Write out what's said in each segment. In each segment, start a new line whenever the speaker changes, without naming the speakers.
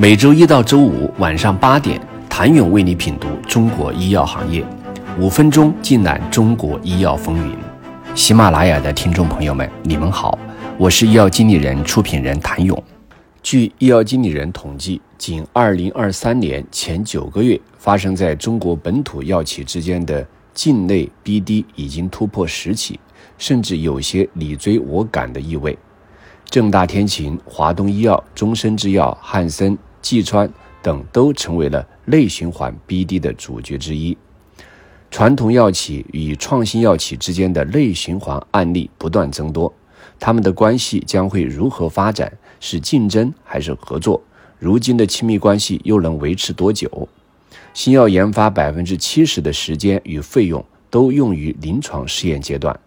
每周一到周五晚上八点，谭勇为你品读中国医药行业，五分钟尽览中国医药风云。喜马拉雅的听众朋友们，你们好，我是医药经理人、出品人谭勇。据医药经理人统计，仅2023年前九个月，发生在中国本土药企之间的境内 BD 已经突破十起，甚至有些你追我赶的意味。正大天晴、华东医药、中生制药、汉森。济川等都成为了内循环 BD 的主角之一。传统药企与创新药企之间的内循环案例不断增多，他们的关系将会如何发展？是竞争还是合作？如今的亲密关系又能维持多久？新药研发百分之七十的时间与费用都用于临床试验阶段。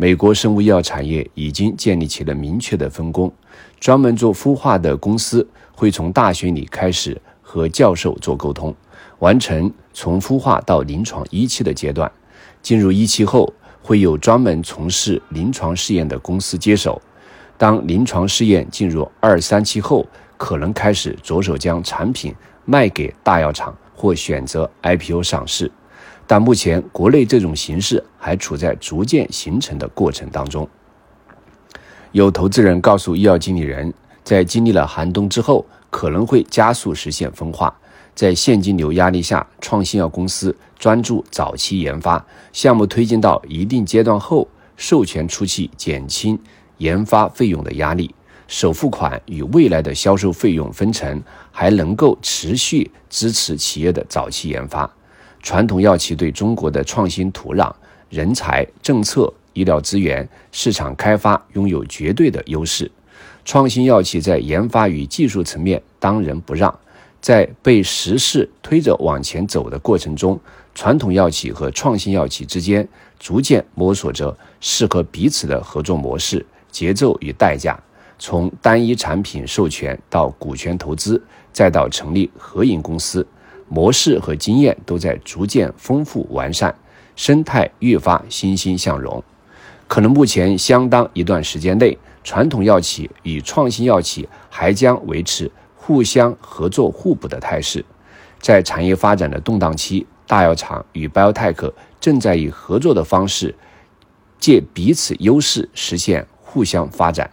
美国生物医药产业已经建立起了明确的分工，专门做孵化的公司会从大学里开始和教授做沟通，完成从孵化到临床一期的阶段。进入一期后，会有专门从事临床试验的公司接手。当临床试验进入二三期后，可能开始着手将产品卖给大药厂或选择 IPO 上市。但目前国内这种形势还处在逐渐形成的过程当中。有投资人告诉医药经理人，在经历了寒冬之后，可能会加速实现分化。在现金流压力下，创新药公司专注早期研发，项目推进到一定阶段后，授权初期减轻研发费用的压力，首付款与未来的销售费用分成，还能够持续支持企业的早期研发。传统药企对中国的创新土壤、人才、政策、医疗资源、市场开发拥有绝对的优势。创新药企在研发与技术层面当仁不让，在被时势推着往前走的过程中，传统药企和创新药企之间逐渐摸索着适合彼此的合作模式、节奏与代价。从单一产品授权到股权投资，再到成立合营公司。模式和经验都在逐渐丰富完善，生态越发欣欣向荣。可能目前相当一段时间内，传统药企与创新药企还将维持互相合作互补的态势。在产业发展的动荡期，大药厂与 biotech 正在以合作的方式，借彼此优势实现互相发展。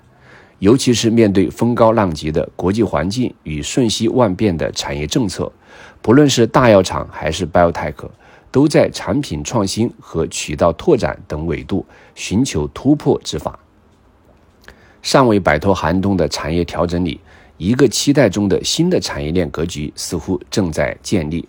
尤其是面对风高浪急的国际环境与瞬息万变的产业政策，不论是大药厂还是 biotech，都在产品创新和渠道拓展等维度寻求突破之法。尚未摆脱寒冬的产业调整里，一个期待中的新的产业链格局似乎正在建立，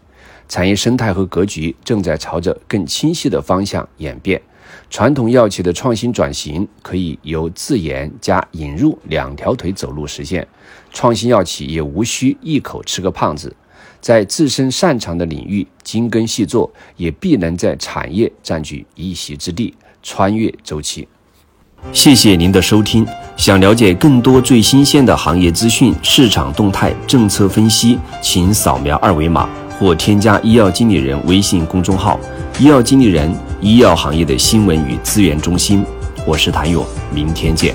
产业生态和格局正在朝着更清晰的方向演变。传统药企的创新转型可以由自研加引入两条腿走路实现，创新药企也无需一口吃个胖子，在自身擅长的领域精耕细作，也必能在产业占据一席之地，穿越周期。谢谢您的收听，想了解更多最新鲜的行业资讯、市场动态、政策分析，请扫描二维码或添加医药经理人微信公众号“医药经理人”。医药行业的新闻与资源中心，我是谭勇，明天见。